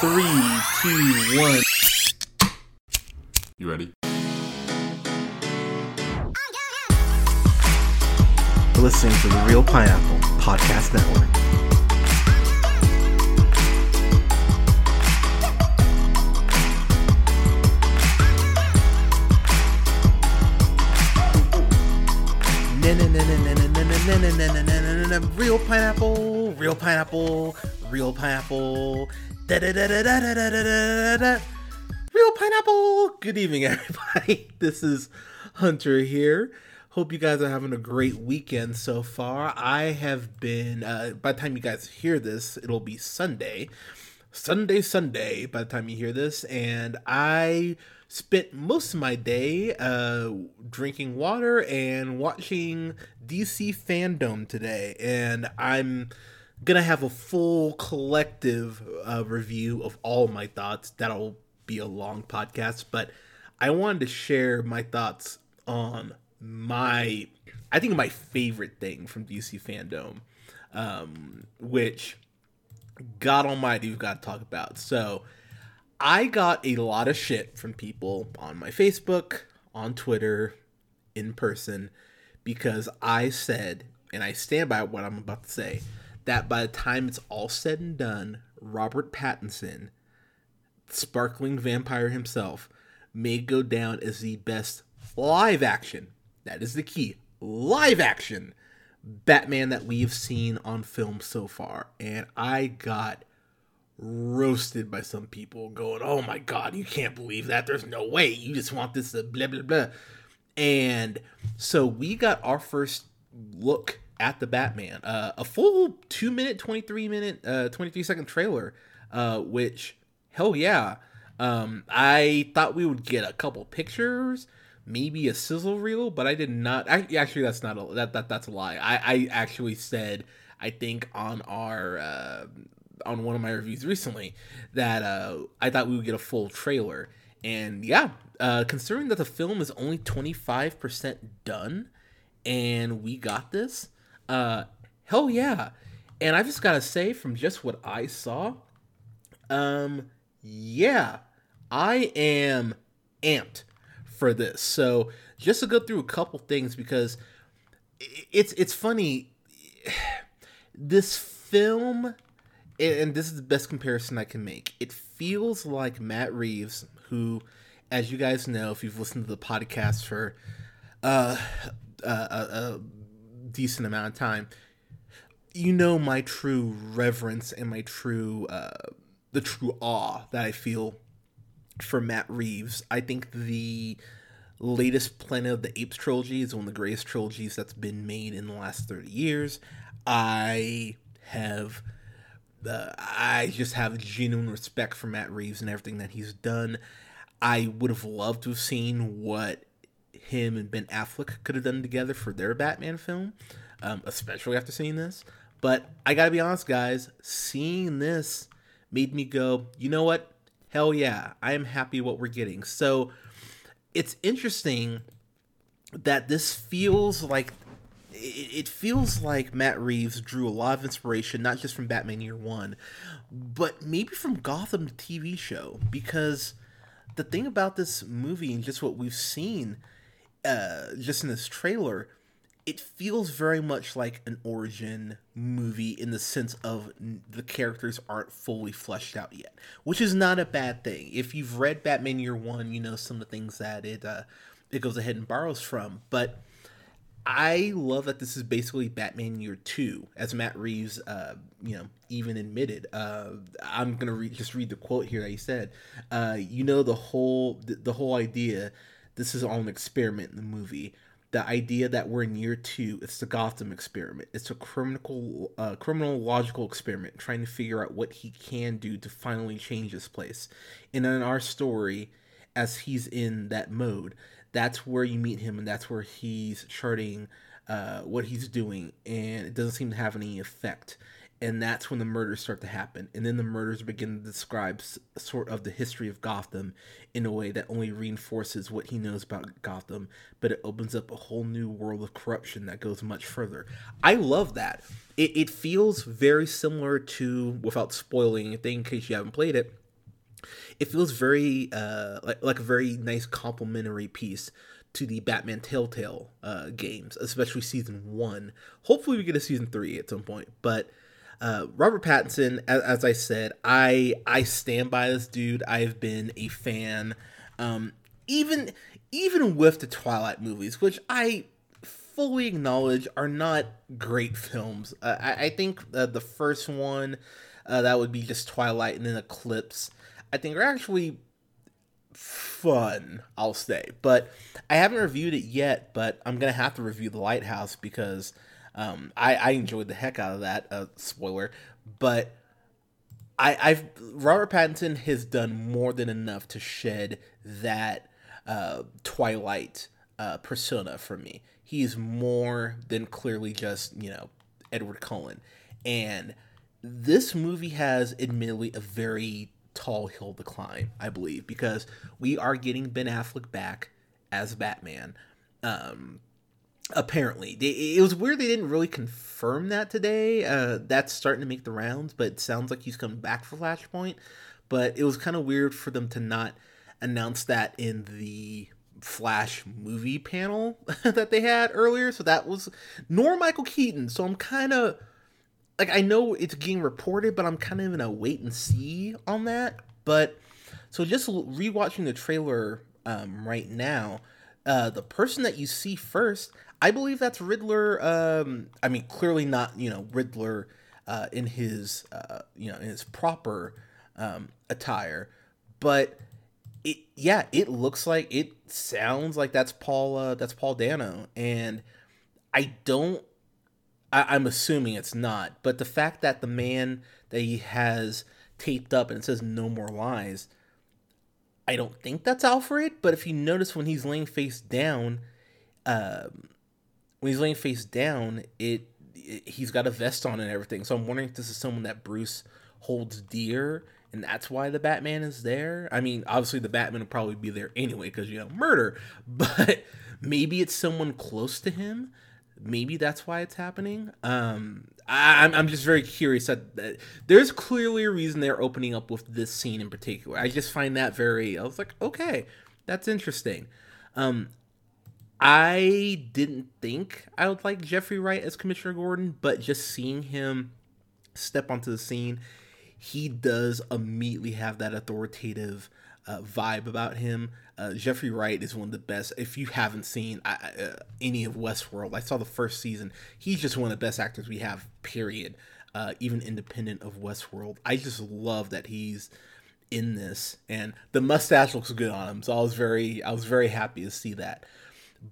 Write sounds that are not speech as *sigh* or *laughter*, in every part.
Three, two, one. You ready? You're listening to the Reel Pineapple Podcast Network. Reel pineapple, reel pineapple, reel pineapple. Reel pineapple. Good evening, *laughs* everybody. This is Hunter here. Hope you guys are having a great weekend so far. I have been. Uh, by the time you guys hear this, it'll be Sunday. Sunday, Sunday. By the time you hear this, and I spent most of my day uh, drinking water and watching DC Fandome today, and I'm gonna have a full collective uh, review of all my thoughts. That'll be a long podcast, but I wanted to share my thoughts on my, I think my favorite thing from DC Fandome, um, which God Almighty we've got to talk about. So I got a lot of shit from people on my Facebook, on Twitter, in person, because I said, and I stand by what I'm about to say, that by the time it's all said and done, Robert Pattinson, sparkling vampire himself, may go down as the best live action. That is the key. Live action Batman that we've seen on film so far. And I got roasted by some people going, oh my god, you can't believe that. There's no way. You just want this to blah, blah, blah. And so we got our first look at the Batman, uh, a full two minute, 23 minute, uh, 23 second trailer, uh, which, hell yeah. Um, I thought we would get a couple pictures, maybe a sizzle reel, but I did not. I, actually, that's not a that, that that's a lie. I, I actually said I think on our uh, on one of my reviews recently that uh, I thought we would get a full trailer, and yeah, uh, considering that the film is only twenty five percent done, and we got this, uh, hell yeah! And I just gotta say, from just what I saw, um, yeah, I am amped for this. So just to go through a couple things because it's it's funny. *sighs* This film, and this is the best comparison I can make. It feels like Matt Reeves, who, as you guys know, if you've listened to the podcast for uh, uh, a decent amount of time, you know my true reverence and my true uh, the true awe that I feel for Matt Reeves. I think the latest Planet of the Apes trilogy is one of the greatest trilogies that's been made in the last 30 years. I have uh, I just have genuine respect for Matt Reeves and everything that he's done. I would have loved to have seen what him and Ben Affleck could have done together for their Batman film, um, especially after seeing this. But I gotta be honest, guys, seeing this made me go, you know what? Hell yeah, I am happy what we're getting. So it's interesting that this feels like it feels like Matt Reeves drew a lot of inspiration, not just from Batman Year One, but maybe from Gotham TV show. Because the thing about this movie and just what we've seen, uh, just in this trailer, it feels very much like an origin movie in the sense of the characters aren't fully fleshed out yet, which is not a bad thing. If you've read Batman Year One, you know some of the things that it uh, it goes ahead and borrows from. But I love that this is basically Batman Year Two, as Matt Reeves, uh, you know, even admitted. Uh, I'm gonna re- just read the quote here that he said. Uh, you know, the whole the, the whole idea. This is all an experiment in the movie. The idea that we're in year two it's the gotham experiment. It's a criminal uh, criminal logical experiment trying to figure out what he can do to finally change this place. And in our story as he's in that mode that's where you meet him and that's where he's charting uh, what he's doing. And it doesn't seem to have any effect and that's when the murders start to happen and then the murders begin to describe sort of the history of gotham in a way that only reinforces what he knows about gotham but it opens up a whole new world of corruption that goes much further i love that it, it feels very similar to without spoiling anything in case you haven't played it it feels very uh, like like a very nice complementary piece to the Batman Telltale uh, games, especially season one. Hopefully, we get a season three at some point. But uh, Robert Pattinson, as, as, I said, I I stand by this dude. I've been a fan, um, even even with the Twilight movies, which I fully acknowledge are not great films. Uh, I, I, think uh, the first one uh, that would be just Twilight and then Eclipse. I think are actually fun, I'll say. But I haven't reviewed it yet, but I'm gonna have to review The Lighthouse because um, I, I enjoyed the heck out of that. Uh, spoiler, but I, I've Robert Pattinson has done more than enough to shed that uh, Twilight uh, persona for me. He is more than clearly just you know Edward Cullen, and this movie has admittedly a very tall hill to climb, I believe, because we are getting Ben Affleck back as Batman. Um, apparently, it was weird they didn't really confirm that today. Uh, that's starting to make the rounds, but sounds like he's coming back for Flashpoint. But it was kind of weird for them to not announce that in the Flash movie panel *laughs* that they had earlier. So that was nor Michael Keaton. So I'm kind of like I know it's getting reported, but I'm kind of in a wait and see on that. But so just rewatching the trailer um, right now, uh, the person that you see first, I believe that's Riddler. Um, I mean, clearly not you know Riddler uh, in his uh, you know in his proper um, attire, but it yeah, it looks like it sounds like that's Paul uh, that's Paul Dano, and I don't I, am assuming it's not, but the fact that the man that he has taped up and it says no more lies, I don't think that's Alfred. But if you notice when he's laying face down, um, when he's laying face down, it, it he's got a vest on and everything. So I'm wondering if this is someone that Bruce holds dear and that's why the Batman is there. I mean, obviously the Batman will probably be there anyway because you know murder, *laughs* but maybe it's someone close to him maybe that's why it's happening. Um, I, am I'm just very curious that, that, there's clearly a reason they're opening up with this scene in particular. I just find that very. I was like, okay, that's interesting. Um, I didn't think I would like Jeffrey Wright as Commissioner Gordon, but just seeing him step onto the scene, he does immediately have that authoritative uh, vibe about him. Uh, Jeffrey Wright is one of the best. If you haven't seen uh, any of Westworld, I saw the first season. He's just one of the best actors we have. Period. Uh, even independent of Westworld, I just love that he's in this, and the mustache looks good on him. So I was very, I was very happy to see that.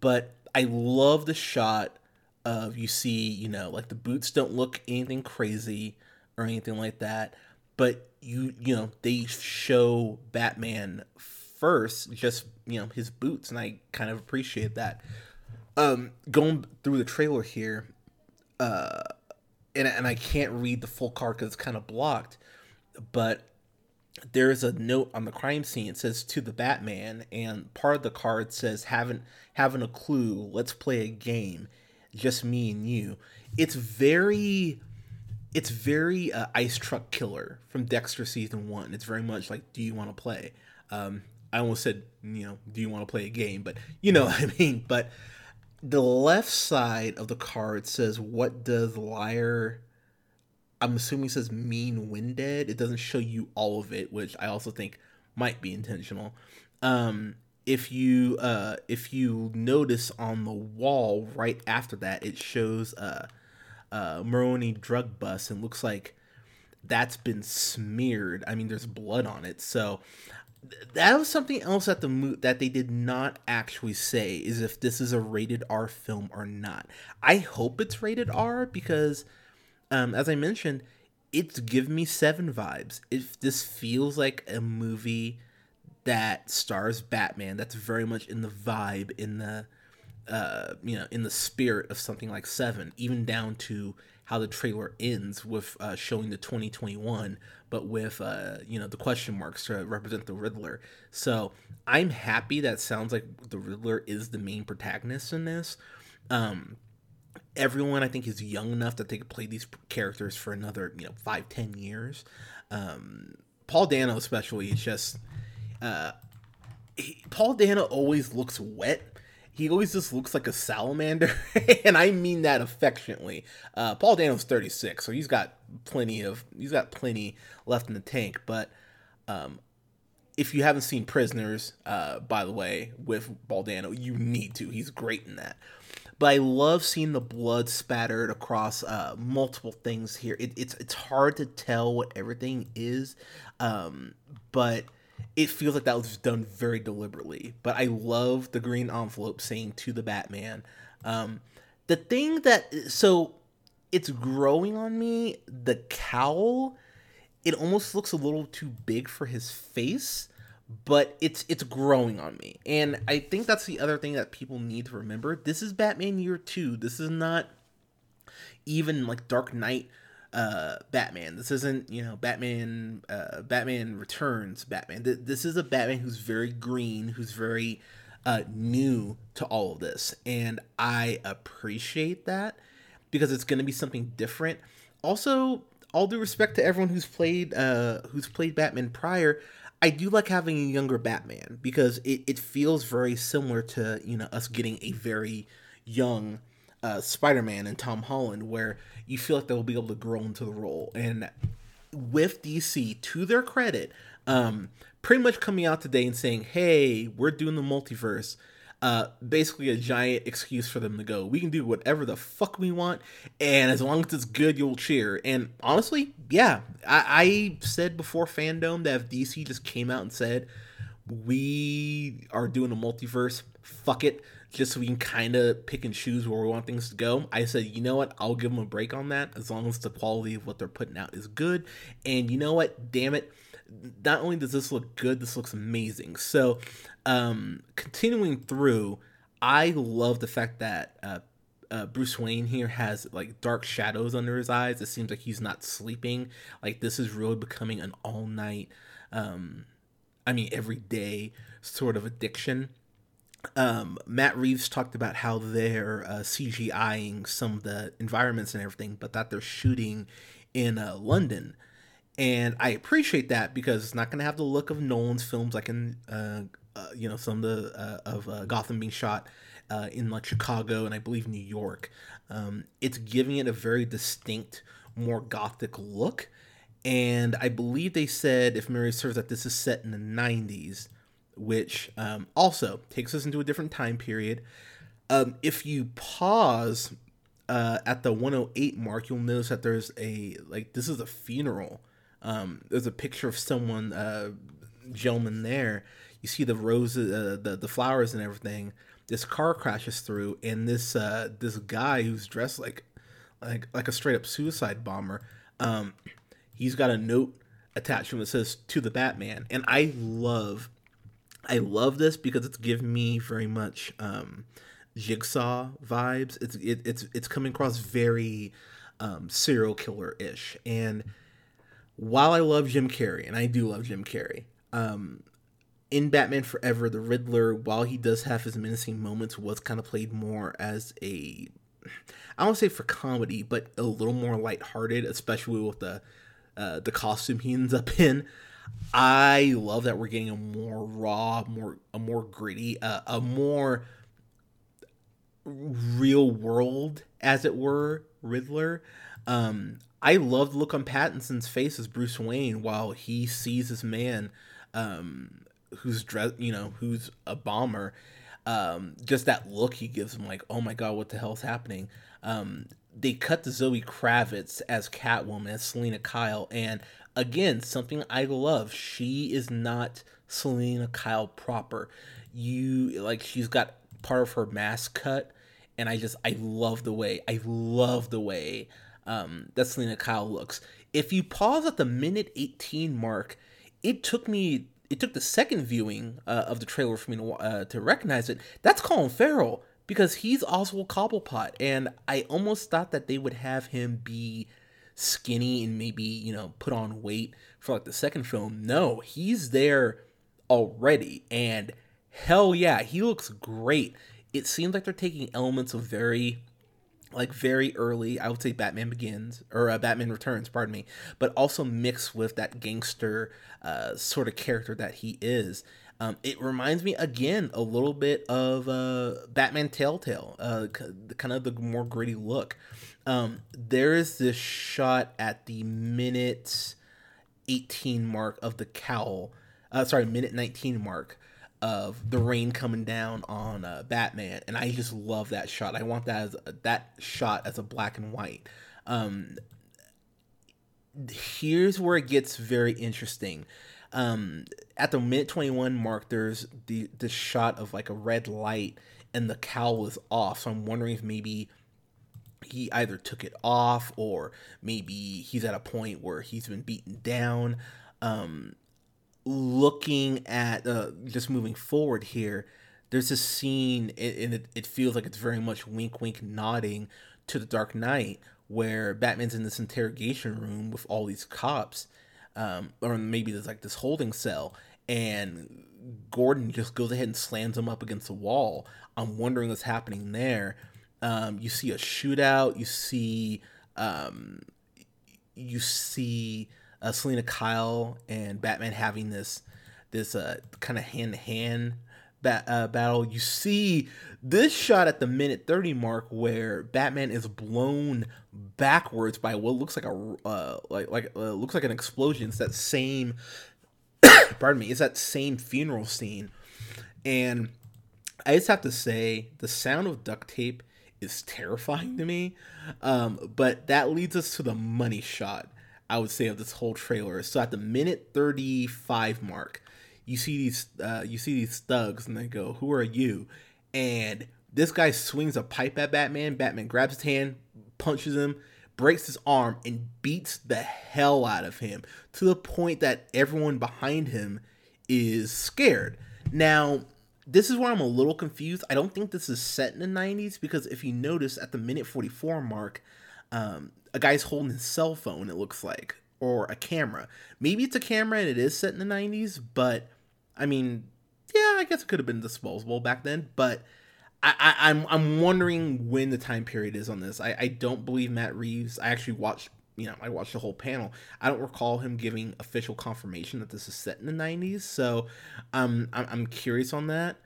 But I love the shot of you see, you know, like the boots don't look anything crazy or anything like that, but you, you know, they show Batman first, just you know his boots, and I kind of appreciate that. Um, going through the trailer here, uh, and and I can't read the full card because it's kind of blocked, but there is a note on the crime scene. It says to the Batman, and part of the card says haven't haven't a clue. Let's play a game, just me and you. It's very it's very uh, ice truck killer from Dexter season one. It's very much like, do you want to play? Um, I almost said, you know, do you want to play a game? But you know *laughs* what I mean. But the left side of the card says, "What does liar?" I'm assuming says mean winded. It doesn't show you all of it, which I also think might be intentional. Um, if you uh, if you notice on the wall right after that, it shows uh, uh, Maroni drug bust and looks like that's been smeared. I mean, there's blood on it, so that was something else that the mo- that they did not actually say is if this is a rated R film or not. I hope it's rated R because, um, as I mentioned, it's give me seven vibes. If this feels like a movie that stars Batman, that's very much in the vibe, in the, uh, you know, in the spirit of something like Seven, even down to how the trailer ends with uh, showing the 2021 but with uh, you know the question marks to represent the Riddler. So I'm happy that sounds like the Riddler is the main protagonist in this. Um, everyone I think is young enough that they could play these characters for another you know five ten years. Um, Paul Dano especially is just uh, he, Paul Dano always looks wet. He always just looks like a salamander, *laughs* and I mean that affectionately. Uh, Paul Dano's 36, so he's got plenty of he's got plenty left in the tank. But um, if you haven't seen Prisoners, uh, by the way, with Paul Dano, you need to. He's great in that. But I love seeing the blood spattered across uh, multiple things here. It, it's it's hard to tell what everything is, um, but it feels like that was done very deliberately. But I love the green envelope saying to the Batman. Um, the thing that so it's growing on me. The cowl, it almost looks a little too big for his face but it's it's growing on me. And i think that's the other thing that people need to remember. This is batman year two. This is not even like dark knight uh batman. This isn't you know batman uh batman returns batman. This is a batman who's very green who's very uh new to all of this. And i appreciate that because it's going to be something different. Also all due respect to everyone who's played uh who's played batman prior I do like having a younger Batman because it, it feels very similar to, you know, us getting a very young uh, Spider-Man and Tom Holland where you feel like they'll be able to grow into the role. And with DC, to their credit, um, pretty much coming out today and saying, hey, we're doing the multiverse uh, basically a giant excuse for them to go. We can do whatever the fuck we want, and as long as it's good, you'll cheer. And honestly, yeah, I, I said before Fandome that if DC just came out and said we are doing a multiverse, fuck it, just so we can kind of pick and choose where we want things to go. I said, you know what, I'll give them a break on that as long as the quality of what they're putting out is good. And you know what, damn it not only does this look good, this looks amazing. So, um, continuing through, I love the fact that uh, uh, Bruce Wayne here has like dark shadows under his eyes. It seems like he's not sleeping. Like this is really becoming an all night, um, I mean every day sort of addiction. Um, Matt Reeves talked about how they're uh, CGIing some of the environments and everything, but that they're shooting in uh, London and I appreciate that because it's not going to have the look of Nolan's films, like in uh, uh, you know some of the uh, of uh, Gotham being shot uh, in like Chicago and I believe New York. Um, it's giving it a very distinct, more gothic look, and I believe they said, if memory serves, that this is set in the '90s, which um, also takes us into a different time period. Um, if you pause uh, at the 108 mark, you'll notice that there's a like this is a funeral um, there's a picture of someone, uh, gentleman there. You see the roses, uh, the the flowers, and everything. This car crashes through, and this uh, this guy who's dressed like like like a straight up suicide bomber. Um, he's got a note attached to him that says "To the Batman," and I love I love this because it's giving me very much um, jigsaw vibes. It's it, it's it's coming across very um, serial killer ish, and while I love Jim Carrey, and I do love Jim Carrey, um, in Batman Forever, the Riddler, while he does have his menacing moments, was kind of played more as a, I don't say for comedy, but a little more lighthearted, especially with the uh, the costume he ends up in. I love that we're getting a more raw, more a more gritty, uh, a more real world, as it were, Riddler. Um, I love the look on Pattinson's face as Bruce Wayne while he sees this man um, who's dressed, you know, who's a bomber. Um, just that look he gives him, like, oh my god, what the hell's happening? Um, they cut to Zoe Kravitz as Catwoman, as Selina Kyle, and again, something I love. She is not Selina Kyle proper. You like, she's got part of her mask cut, and I just I love the way I love the way um, that Selina Kyle looks. If you pause at the minute 18 mark, it took me it took the second viewing uh, of the trailer for me to uh, to recognize it. That's Colin Farrell because he's Oswald Cobblepot, and I almost thought that they would have him be skinny and maybe you know put on weight for like the second film. No, he's there already, and hell yeah, he looks great. It seems like they're taking elements of very like very early, I would say Batman Begins or uh, Batman Returns, pardon me, but also mixed with that gangster uh, sort of character that he is. Um, it reminds me again a little bit of uh, Batman Telltale, uh, kind of the more gritty look. Um, there is this shot at the minute 18 mark of the cowl, uh, sorry, minute 19 mark of the rain coming down on uh, Batman, and I just love that shot. I want that as a, that shot as a black and white. Um, here's where it gets very interesting. Um, at the minute 21 mark, there's the the shot of like a red light, and the cowl is off. So I'm wondering if maybe he either took it off or maybe he's at a point where he's been beaten down. Um, looking at uh, just moving forward here, there's a scene, and it, it feels like it's very much wink, wink, nodding to the Dark Knight, where Batman's in this interrogation room with all these cops, um, or maybe there's like this holding cell, and Gordon just goes ahead and slams him up against the wall. I'm wondering what's happening there. Um, you see a shootout. You see, um, you see uh, Selina Kyle and Batman having this this uh, kind of hand to hand battle. You see this shot at the minute 30 mark where Batman is blown backwards by what looks like a uh, like like uh, looks like an explosion. It's that same *coughs* pardon me, it's that same funeral scene. And I just have to say the sound of duct tape is terrifying to me. Um, but that leads us to the money shot I would say of this whole trailer. So at the minute 35 mark, you see these uh, you see these thugs and they go, "Who are you?" And this guy swings a pipe at Batman. Batman grabs his hand, punches him, breaks his arm, and beats the hell out of him to the point that everyone behind him is scared. Now, this is where I'm a little confused. I don't think this is set in the 90s because if you notice at the minute 44 mark, um, a guy's holding his cell phone, it looks like, or a camera. Maybe it's a camera and it is set in the 90s, but I mean, yeah, I guess it could have been disposable back then, but I, I, am I'm, I'm wondering when the time period is on this. I, I don't believe Matt Reeves. I actually watched you know I watched the whole panel. I don't recall him giving official confirmation that this is set in the 90s, so um, I'm I'm curious on that.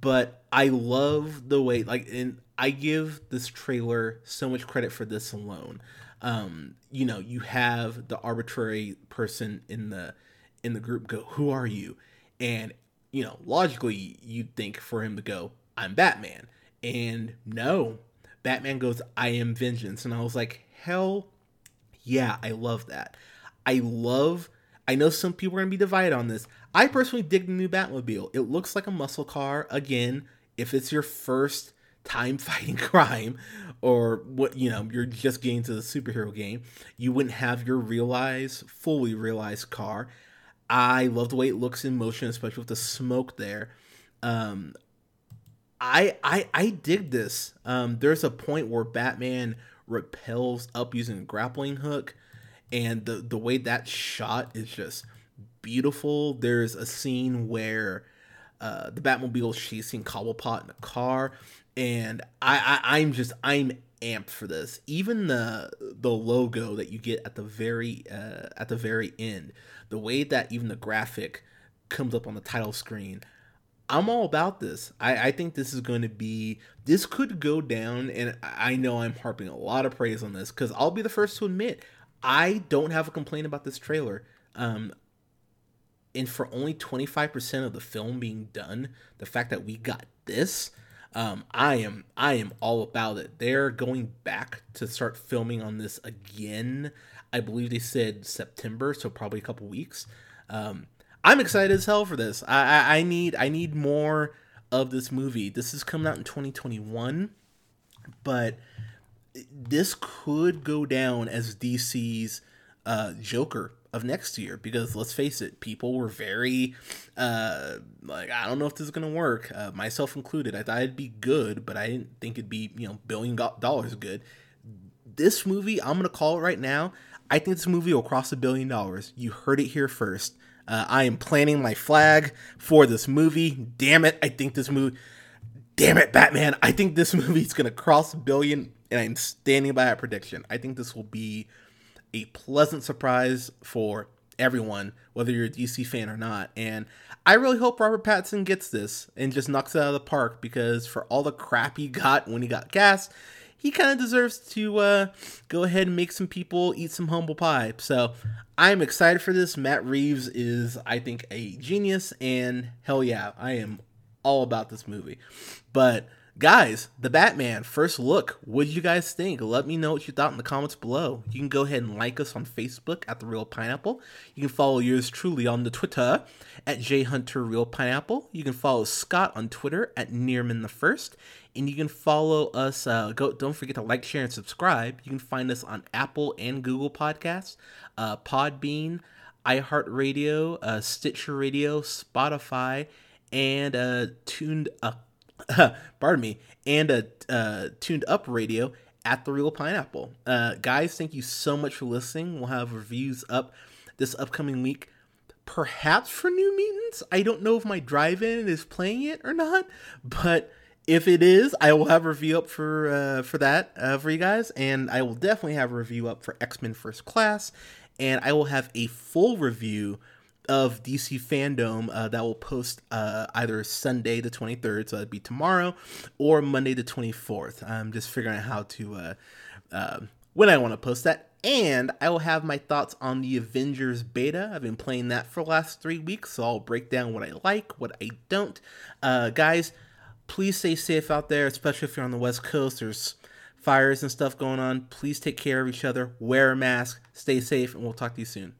But I love the way like and I give this trailer so much credit for this alone. Um, you know, you have the arbitrary person in the in the group go, "Who are you?" And you know, logically, you'd think for him to go, "I'm Batman," and no, Batman goes, "I am vengeance," and I was like, "Hell, yeah, I love that. I love." I know some people are gonna be divided on this. I personally dig the new Batmobile. It looks like a muscle car. Again, if it's your first time *laughs* fighting crime or what you know you're just getting to the superhero game you wouldn't have your realized, fully realized car i love the way it looks in motion especially with the smoke there um i i i dig this um there's a point where batman repels up using a grappling hook and the the way that shot is just beautiful there's a scene where uh, the Batmobile is chasing Cobblepot in a car and I, I I'm just I'm amped for this. Even the the logo that you get at the very uh, at the very end, the way that even the graphic comes up on the title screen. I'm all about this. I, I think this is going to be this could go down, and I know I'm harping a lot of praise on this because I'll be the first to admit I don't have a complaint about this trailer. Um, and for only 25% of the film being done, the fact that we got this, um, I am I am all about it. They're going back to start filming on this again. I believe they said September, so probably a couple weeks. Um, I'm excited as hell for this. I, I, I need I need more of this movie. This is coming out in 2021, but this could go down as DC's uh, Joker of next year because let's face it people were very uh like i don't know if this is gonna work uh, myself included. I thought it'd be good but i didn't think it'd be you know billion dollars good. This movie i'm gonna call it right now i think this movie will cross a billion dollars. You heard it here first. Uh, i am planting my flag for this movie. Damn it i think this movie damn it batman i think this *laughs* movie is gonna cross a billion and I'm standing by that prediction. I think this will be a pleasant surprise for everyone, whether you're a DC fan or not. And I really hope Robert Pattinson gets this and just knocks it out of the park because for all the crap he got when he got cast, he kind of deserves to uh, go ahead and make some people eat some humble pie. So I'm excited for this. Matt Reeves is, I think, a genius, and hell yeah, I am all about this movie. But guys, the Batman first look. What did you guys think? Let me know what you thought in the comments below. You can go ahead and like us on Facebook at the Reel Pineapple. You can follow yours truly on the Twitter at jhunterreelpineapple. You can follow Scott on Twitter at Nearman the First, and you can follow us. Uh, go, don't forget to like, share, and subscribe. You can find us on Apple and Google Podcasts, uh, Podbean, iHeartRadio, uh, Stitcher Radio, Spotify, and uh, Tuned Up *laughs* pardon me, and a uh, tuned up radio at the Reel Pineapple. Uh, guys, thank you so much for listening. We'll have reviews up this upcoming week, perhaps for New Mutants. I don't know if my drive-in is playing it or not, but if it is, I will have a review up for uh, for that uh, for you guys, and I will definitely have a review up for X Men First Class, and I will have a full review of DC Fandome uh, that will post uh, either Sunday the 23rd, so that'd be tomorrow, or Monday the 24th. I'm just figuring out how to uh, uh when I want to post that. And I will have my thoughts on the Avengers beta. I've been playing that for the last three weeks, so I'll break down what I like, what I don't. Uh, guys, please stay safe out there, especially if you're on the West Coast. There's fires and stuff going on. Please take care of each other, wear a mask, stay safe, and we'll talk to you soon.